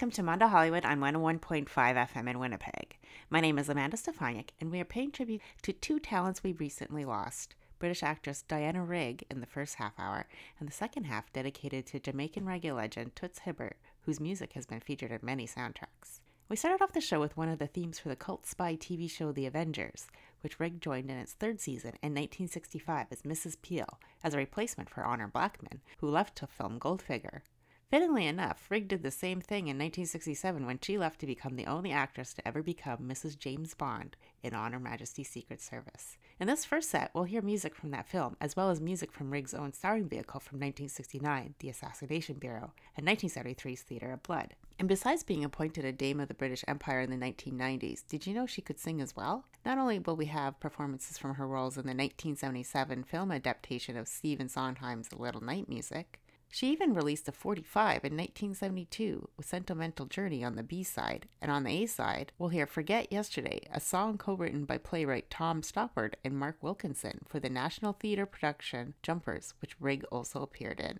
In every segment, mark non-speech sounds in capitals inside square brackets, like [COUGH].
welcome to Mondo Hollywood on 101.5 FM in Winnipeg. My name is Amanda Stefaniak, and we are paying tribute to two talents we recently lost British actress Diana Rigg in the first half hour, and the second half dedicated to Jamaican reggae legend Toots Hibbert, whose music has been featured in many soundtracks. We started off the show with one of the themes for the cult spy TV show The Avengers, which Rigg joined in its third season in 1965 as Mrs. Peel, as a replacement for Honor Blackman, who left to film Goldfinger. Fittingly enough, Rigg did the same thing in 1967 when she left to become the only actress to ever become Mrs. James Bond in On Her Majesty's Secret Service. In this first set, we'll hear music from that film, as well as music from Rigg's own starring vehicle from 1969, The Assassination Bureau, and 1973's Theatre of Blood. And besides being appointed a Dame of the British Empire in the 1990s, did you know she could sing as well? Not only will we have performances from her roles in the 1977 film adaptation of Stephen Sondheim's Little Night Music, she even released a 45 in 1972 with Sentimental Journey on the B side, and on the A side, we'll hear Forget Yesterday, a song co written by playwright Tom Stoppard and Mark Wilkinson for the National Theatre production Jumpers, which Rigg also appeared in.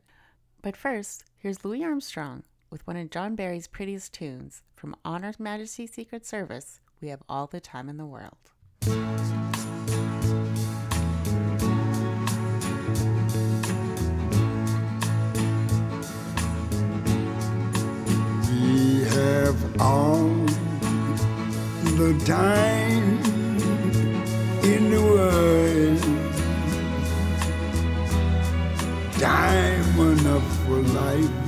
But first, here's Louis Armstrong with one of John Barry's prettiest tunes from On Her Majesty's Secret Service We Have All the Time in the World. All the time in the world. Time enough for life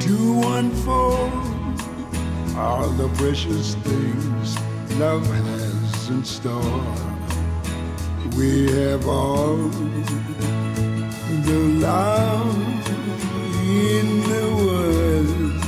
to unfold all the precious things love has in store. We have all the love in the world.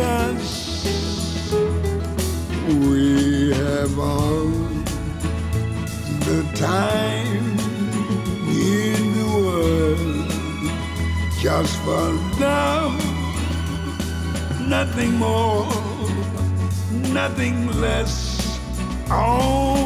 us. We have all the time in the world just for love, nothing more, nothing less, only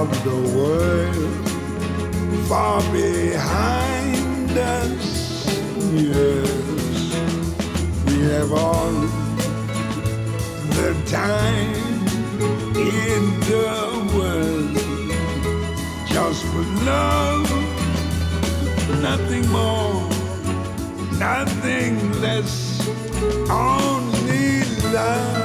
of the world far behind us. Yes, we have all the time in the world just for love, nothing more, nothing less, only love.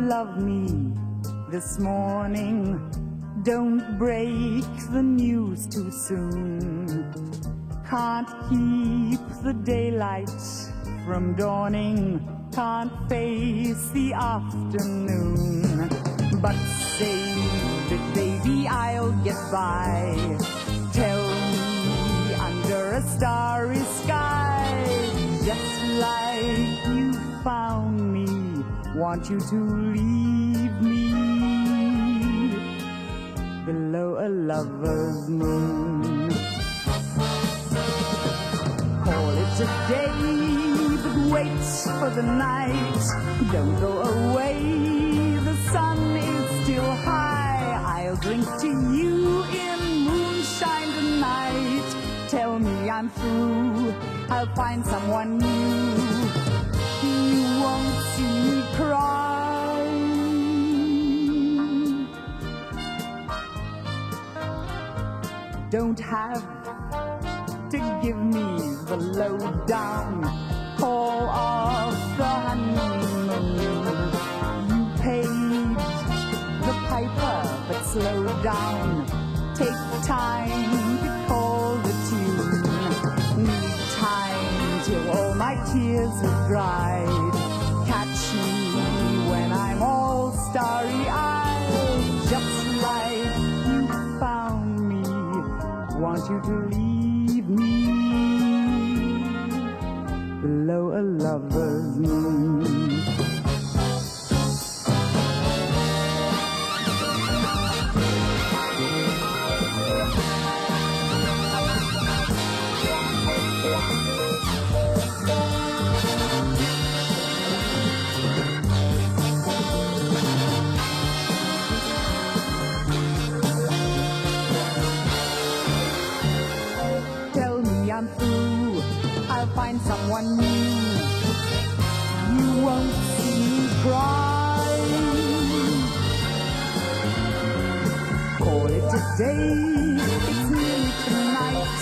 Love me this morning, don't break the news too soon. Can't keep the daylight from dawning, can't face the afternoon. But save it, baby, I'll get by. Tell me under a starry sky, just Want you to leave me below a lover's moon. Call it a day, but wait for the night. Don't go away, the sun is still high. I'll drink to you in moonshine tonight. Tell me I'm through, I'll find someone new. Cry. Don't have to give me the lowdown call off the honeymoon. You paid the piper, but slow down. Take time to call the tune. Need time till all my tears have dried. To leave someone new. You won't see me cry. Call it a day. It's nearly tonight.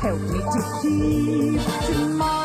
Help me to keep tomorrow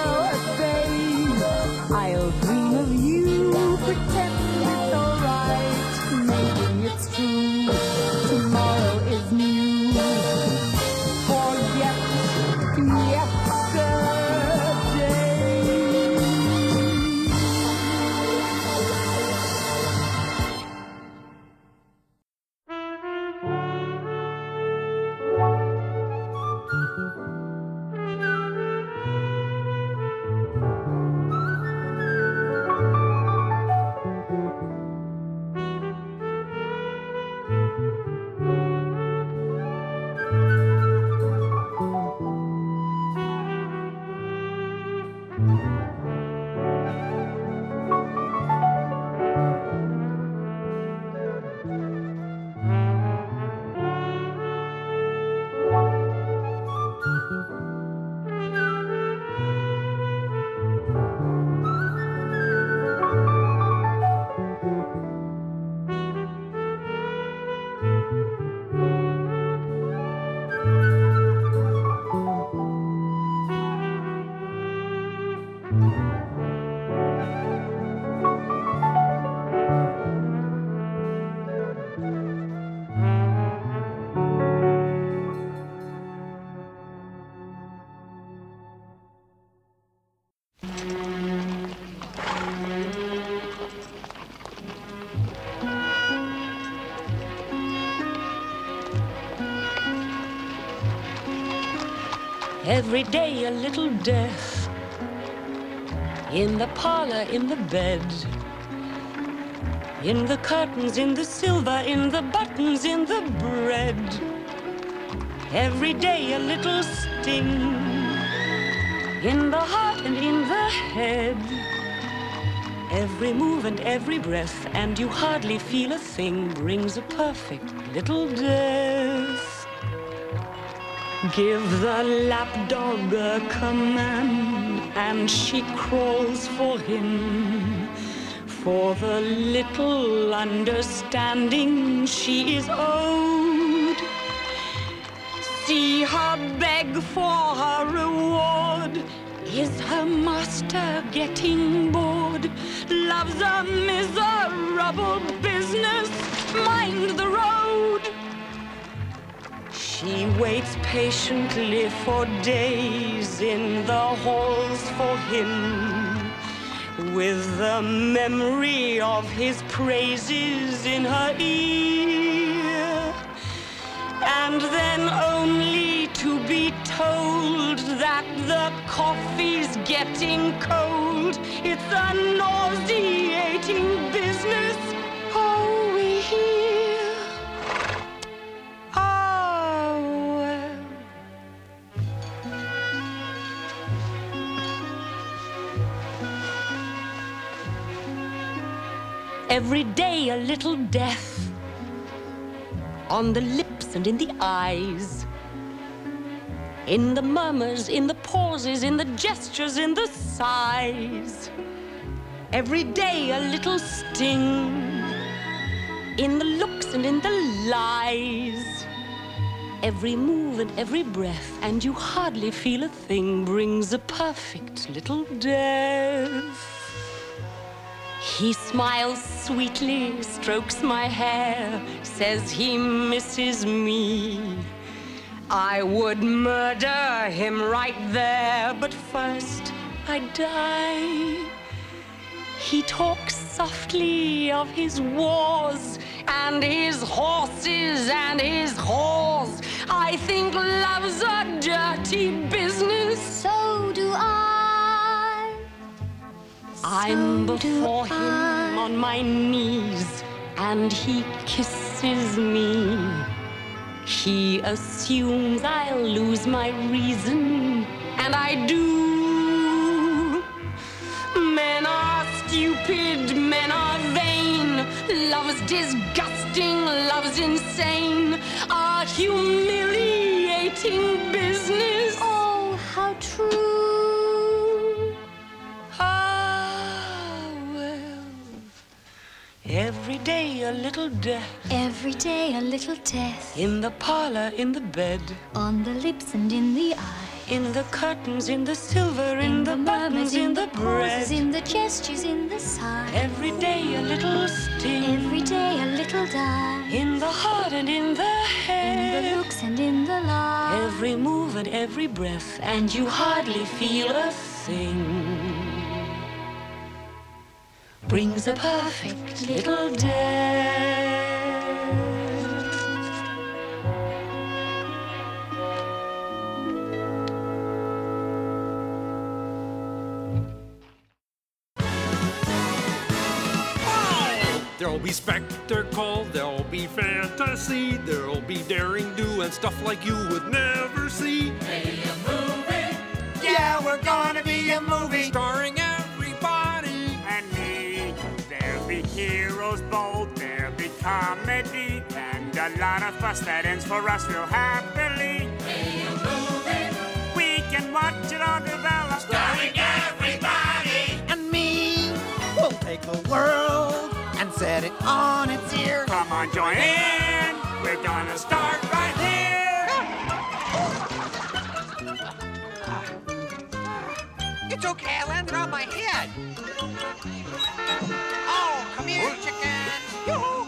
Every day a little death. In the parlor, in the bed. In the curtains, in the silver, in the buttons, in the bread. Every day a little sting. In the heart and in the head. Every move and every breath, and you hardly feel a thing, brings a perfect little death. Give the lapdog a command, and she crawls for him. For the little understanding she is owed. See her beg for her reward. Is her master getting bored? Love's a miserable business. Mind the road. She waits patiently for days in the halls for him, with the memory of his praises in her ear. And then only to be told that the coffee's getting cold. It's a nauseating business. Oh, we hear. Every day a little death on the lips and in the eyes. In the murmurs, in the pauses, in the gestures, in the sighs. Every day a little sting. In the looks and in the lies. Every move and every breath, and you hardly feel a thing, brings a perfect little death. He smiles sweetly, strokes my hair, says he misses me. I would murder him right there, but first I die. He talks softly of his wars and his horses and his whores. I think love's a dirty business. So do I. I'm before him on my knees, and he kisses me. He assumes I'll lose my reason, and I do. Men are stupid, men are vain. Love's disgusting, love's insane. A humiliating business. Oh, how true. Every day a little death. Every day a little death In the parlor, in the bed. on the lips and in the eye. In the curtains, in the silver, in, the, buttons, in the bread. pauses, in the gestures, in the sigh. Every day a little sting. Every day a little die. In the heart and in the head. In the looks and in the lie. Every move and every breath, and you hardly feel a thing. Brings a perfect little death. There'll be spectacle, there'll be fantasy, there'll be daring do and stuff like you would never see. Be a movie. Yeah, we're gonna be a movie. Starring a lot of fuss that ends for us real happily. We can watch it all develop. Starring everybody. and me will take the world and set it on its ear. Come on, join in. We're gonna start right here. It's okay, I landed on my head. Oh, come here, chicken. Yoo-hoo.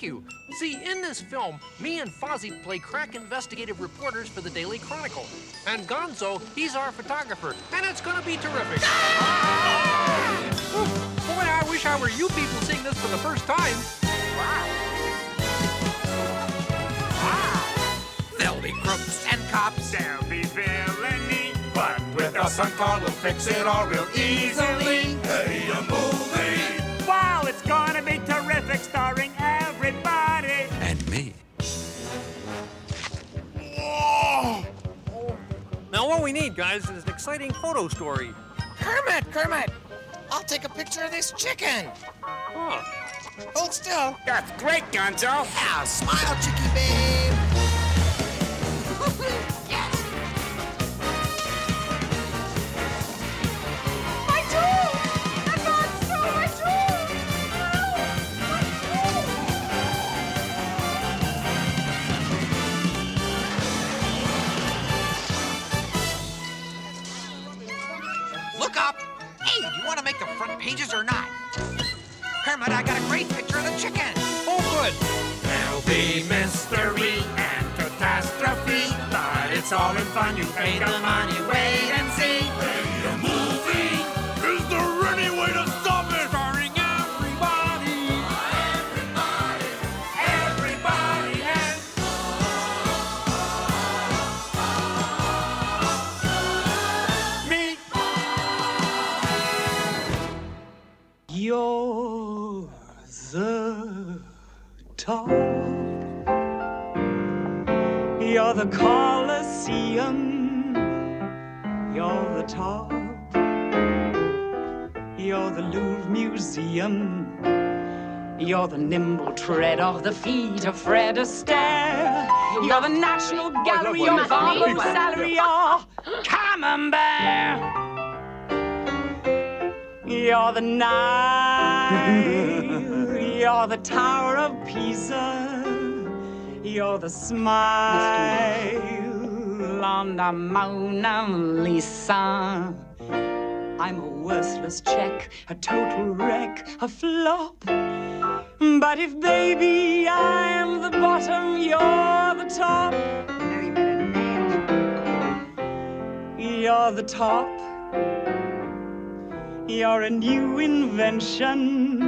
Thank you. See, in this film, me and Fozzie play crack investigative reporters for the Daily Chronicle. And Gonzo, he's our photographer, and it's gonna be terrific. Boy, I wish I were you people seeing this for the first time. Wow! There'll be crooks and cops. There'll be villainy, but with us on call, we'll fix it all real easily. Hey, a movie! Wow, it's gonna be terrific, starring we need, guys, is an exciting photo story. Kermit, Kermit! I'll take a picture of this chicken. Huh. Hold still. That's great, Gonzo. Yeah, smile, chicky babe. Cages or not? Kermit, I got a great picture of the chicken. Oh, good. There'll be mystery and catastrophe, but it's all in fun. You pay the money, wait and see. You're the nimble tread of the feet of Fred Astaire. You're the National Gallery, you're Bobo Salary, you're Camembert. You're the Nile. [LAUGHS] You're the Tower of Pisa. You're the smile on the Mona Lisa. I'm a worthless check, a total wreck, a flop. But if baby I am the bottom, you're the top. You're the top. You're a new invention.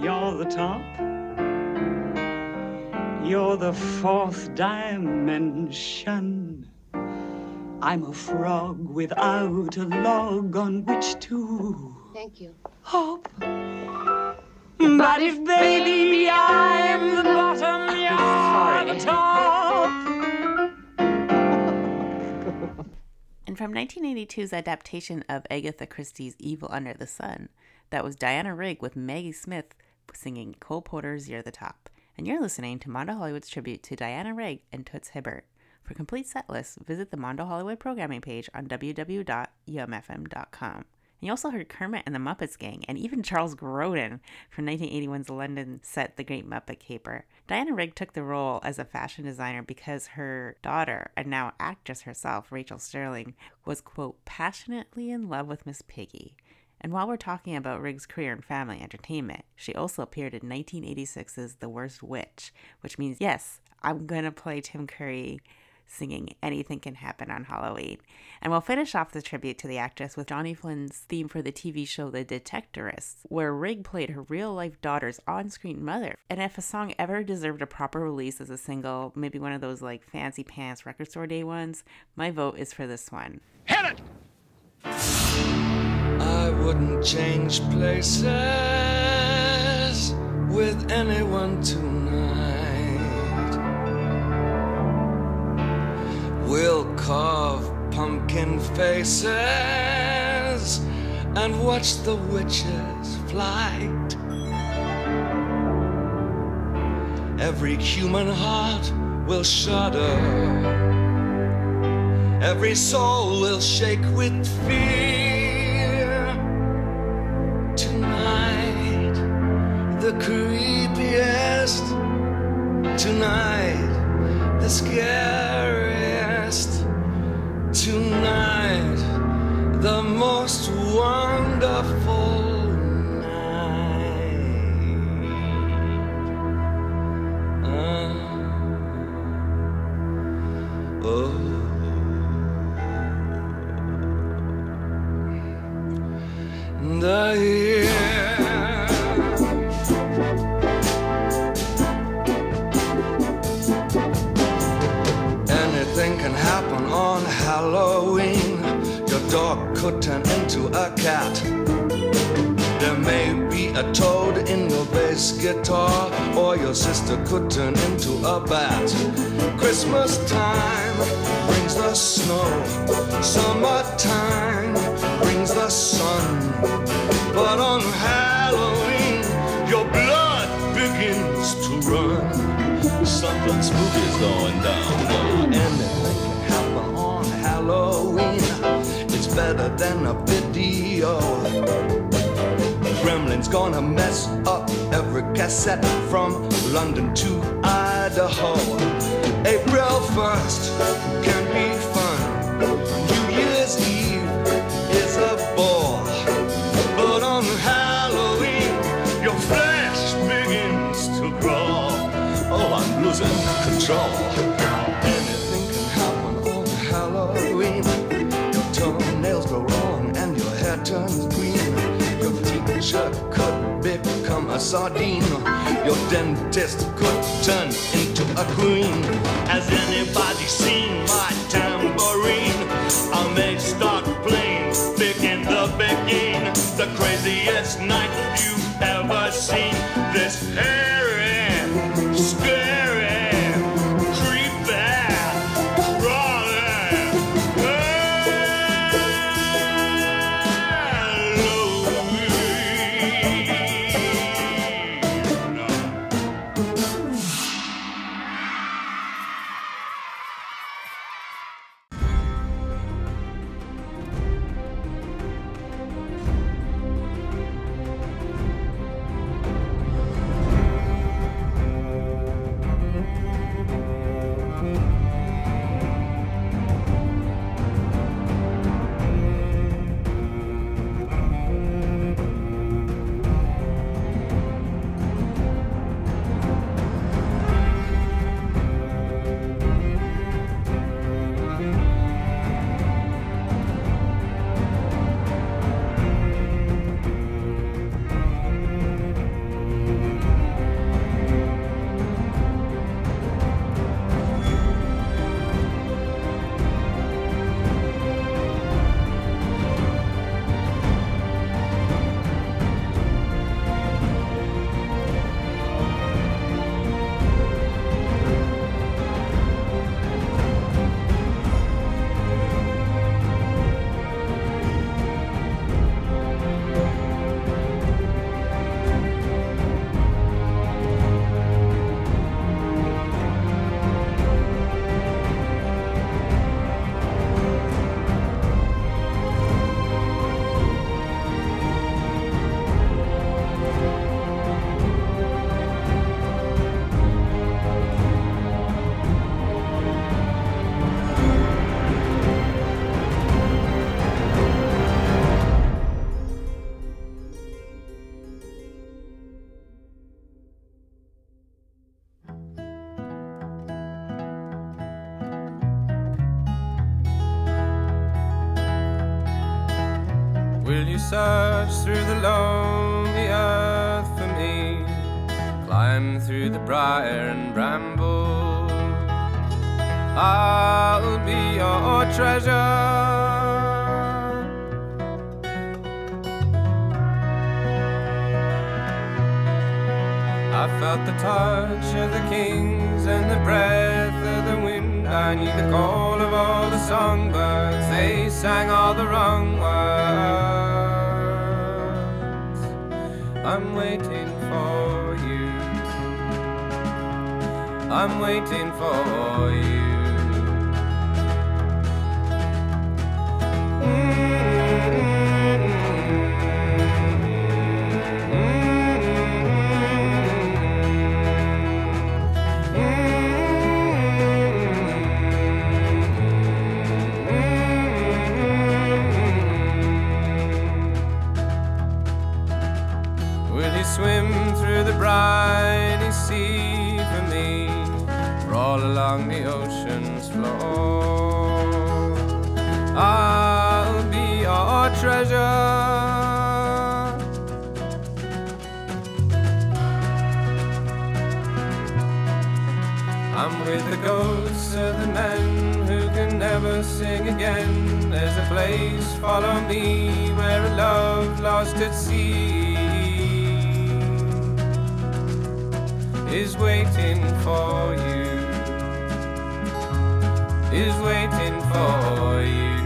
You're the top. You're the fourth dimension. I'm a frog without a log on which to Thank you. hop. But if baby I am the bottom, [LAUGHS] you're the top. And from 1982's adaptation of Agatha Christie's Evil Under the Sun, that was Diana Rigg with Maggie Smith singing Cole Porter's You're the Top. And you're listening to Mondo Hollywood's tribute to Diana Rigg and Toots Hibbert. For complete set lists, visit the Mondo Hollywood programming page on www.umfm.com. You also heard Kermit and the Muppets Gang, and even Charles Grodin from 1981's London set The Great Muppet Caper. Diana Rigg took the role as a fashion designer because her daughter, and now actress herself, Rachel Sterling, was, quote, passionately in love with Miss Piggy. And while we're talking about Rigg's career in family entertainment, she also appeared in 1986's The Worst Witch, which means, yes, I'm going to play Tim Curry singing Anything Can Happen on Halloween. And we'll finish off the tribute to the actress with Johnny Flynn's theme for the TV show The Detectorists, where Rigg played her real life daughter's on screen mother. And if a song ever deserved a proper release as a single, maybe one of those like fancy pants record store day ones, my vote is for this one. Hit it! I wouldn't change places with anyone tonight. Carve pumpkin faces and watch the witches' flight. Every human heart will shudder. Every soul will shake with fear. Tonight, the creepiest. Tonight, the scariest. The most wonderful cassette from London to Idaho. Sardine. Your dentist could turn into a queen. Has anybody seen my tambourine? I may start playing big in the beginning. The craziest night you've ever seen. This hairy, scary, creepy, crawling. Search through the lonely earth for me? Climb through the briar and bramble. I'll be your treasure. I felt the touch of the kings and the breath of the wind. I knew the call of all the songbirds. They sang all the wrong words. I'm waiting for you. I'm waiting for you. Will Crawl along the ocean's floor? I'll be your treasure. I'm with the ghosts of the men who can never sing again. There's a place, follow me, where a love lost at sea is waiting for you. Is waiting for you.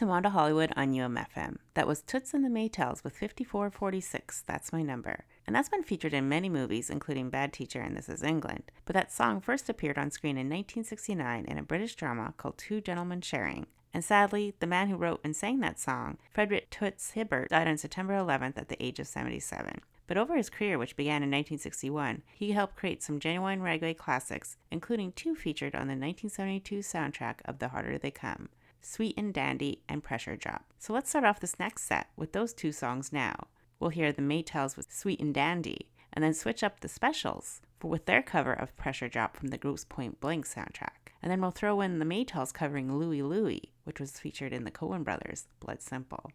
To Mondo Hollywood on UMFM. That was Toots and the Maytals with 5446, That's My Number. And that's been featured in many movies, including Bad Teacher and This Is England. But that song first appeared on screen in 1969 in a British drama called Two Gentlemen Sharing. And sadly, the man who wrote and sang that song, Frederick Toots Hibbert, died on September 11th at the age of 77. But over his career, which began in 1961, he helped create some genuine reggae classics, including two featured on the 1972 soundtrack of The Harder They Come. Sweet and Dandy, and Pressure Drop. So let's start off this next set with those two songs now. We'll hear the Maytals with Sweet and Dandy, and then switch up the specials for, with their cover of Pressure Drop from the group's Point Blank soundtrack. And then we'll throw in the Maytals covering Louie Louie, which was featured in the Coen Brothers' Blood Simple.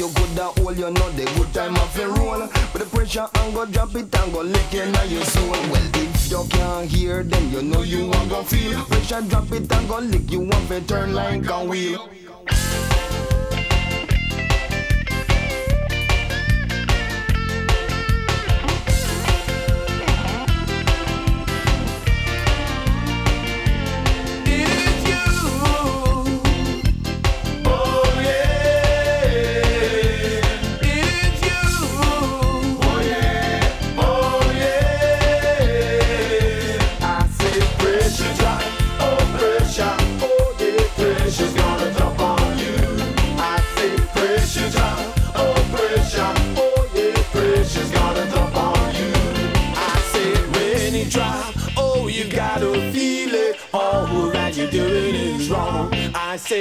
a hole, you know the good time of a roll. But the pressure and go drop it and go lick in your soul. Well, if you can't hear, then you know you want to feel. Pressure drop it and go lick you want to turn like a wheel.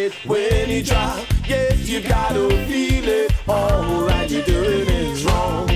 I said when you drop, yes you gotta feel it. All that you're doing is wrong.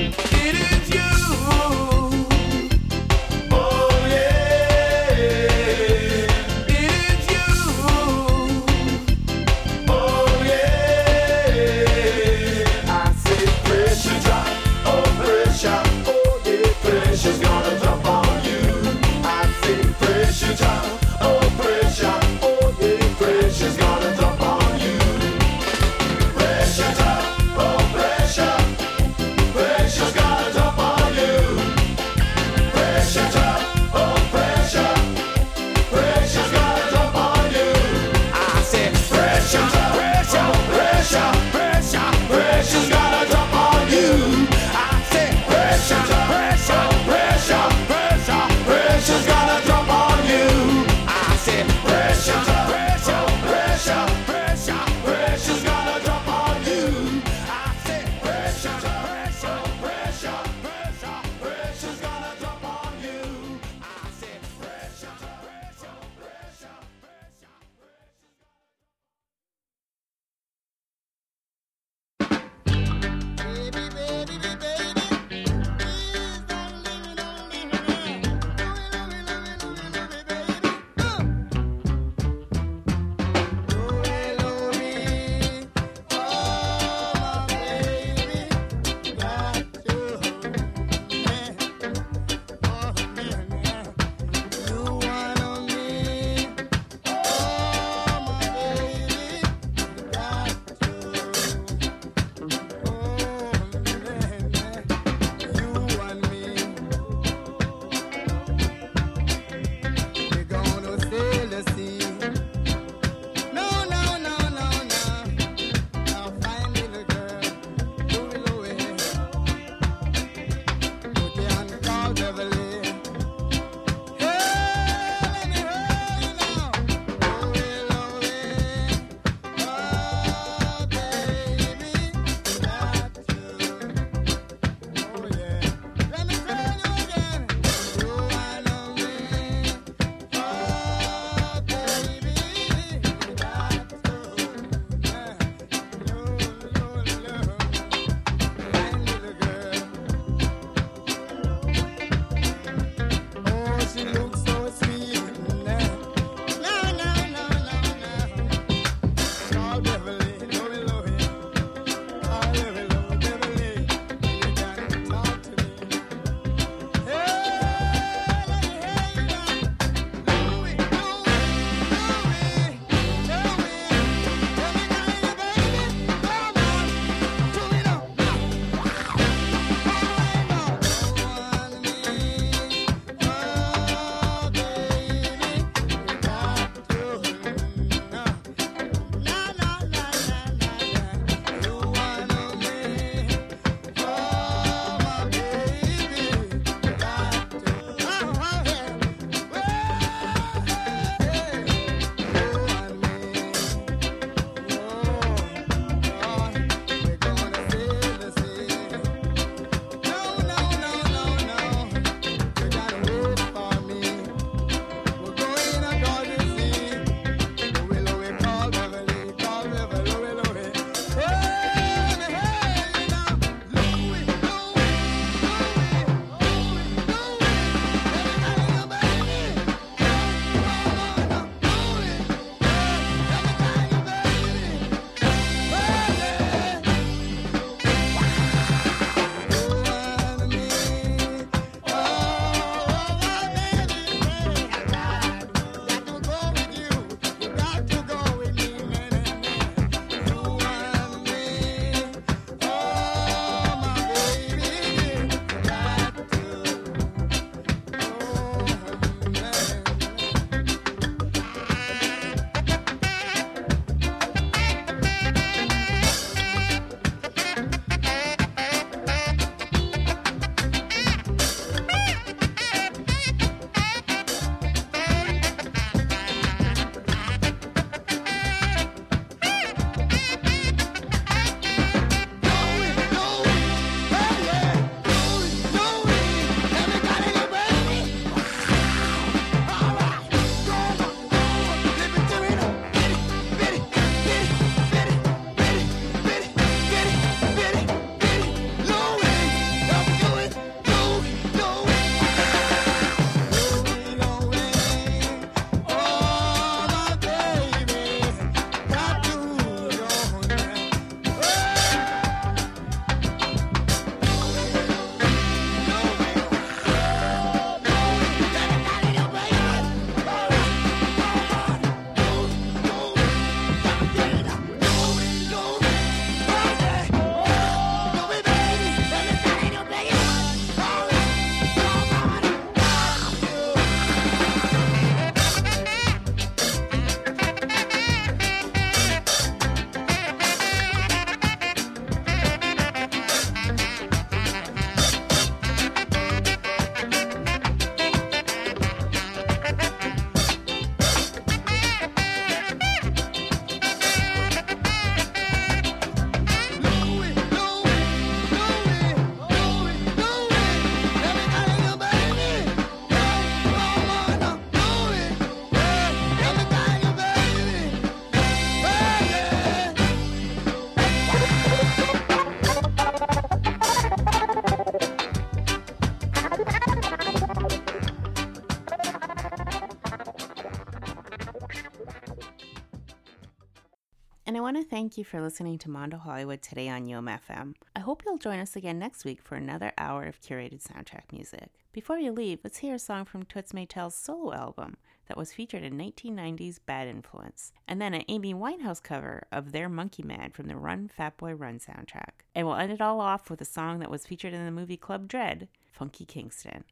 Thank you for listening to Mondo Hollywood today on UMFM. I hope you'll join us again next week for another hour of curated soundtrack music. Before you leave, let's hear a song from Toots Maytel's solo album that was featured in 1990's Bad Influence, and then an Amy Winehouse cover of Their Monkey Man from the Run Fat Boy Run soundtrack. And we'll end it all off with a song that was featured in the movie Club Dread, Funky Kingston.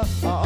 up.